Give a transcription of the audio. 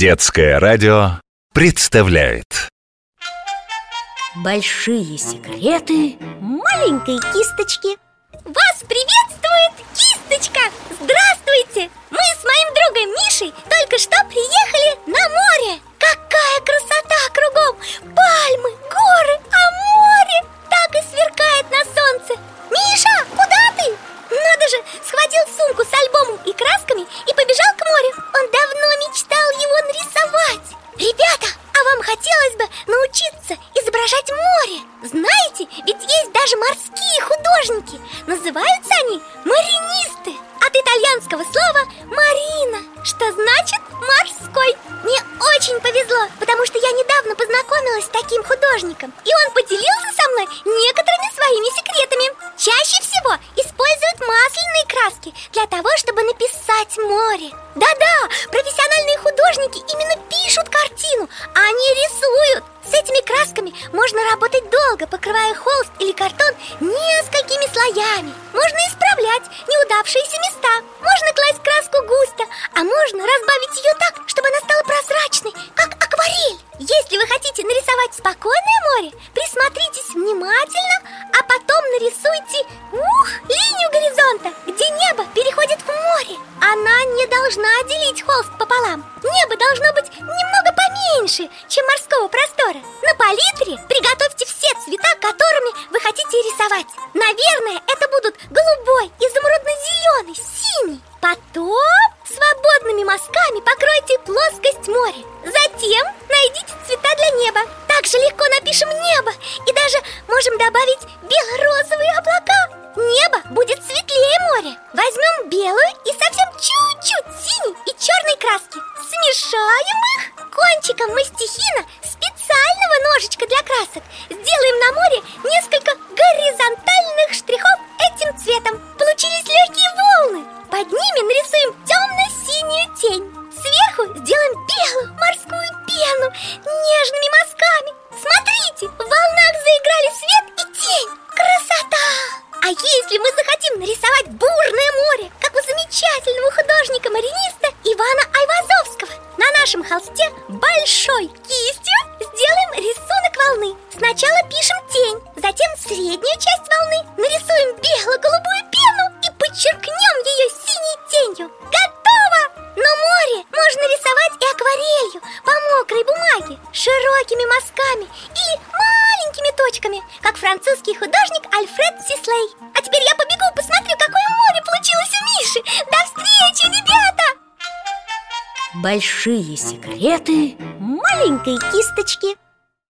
Детское радио представляет Большие секреты маленькой кисточки Вас приветствует кисточка! Они маринисты От итальянского слова «марина», что значит «морской» Мне очень повезло, потому что я недавно познакомилась с таким художником И он поделился со мной некоторыми своими секретами. Чаще всего используют масляные краски для того, чтобы написать море. Да-да, профессиональные художники именно пишут картину, а не рисуют С этими красками можно работать долго, покрывая холст или картон несколькими слоями. Можно исправлять неудавшиеся места Можно класть краску густо, а можно разбавить ее так, чтобы она стала прозрачной, как акварель. Если вы хотите нарисовать спокойное море, присмотритесь внимательно, а потом нарисуйте, ух, линию горизонта, где небо переходит в море. Она не должна делить холст пополам поменьше, чем морского простора. На палитре приготовьте все цвета, которыми вы хотите рисовать. Наверное, это будут голубой, изумрудно-зеленый, синий. Потом свободными мазками покройте плоскость моря. Затем найдите цвета для неба. Также легко напишем небо И даже можем добавить бело-розовые облака. Небо будет светлее моря. Возьмем белую и совсем чуть-чуть синей и черной краски Смешаем их. Кончиком мастихина специального ножичка для красок. Сделаем на море несколько горизонтальных штрихов этим цветом. Получились легкие волны. Под ними нарисуем темно-синюю тень. Сверху сделаем белую морскую пену нежными мазками. Смотрите, в волнах заиграли свет и тень. Красота! А если мы захотим нарисовать бурное море, как у замечательного художника-мариниста Ивана Айвазовского На нашем холсте большой кистью сделаем рисунок волны. Сначала пишем тень, затем среднюю часть волны. Нарисуем бело-голубую пену и подчеркнем ее синей тенью. Готово! Но море можно рисовать и акварелью по мокрой бумаге Широкими мазками или маленькими точками Как французский художник Альфред Сислей Большие секреты Маленькой кисточки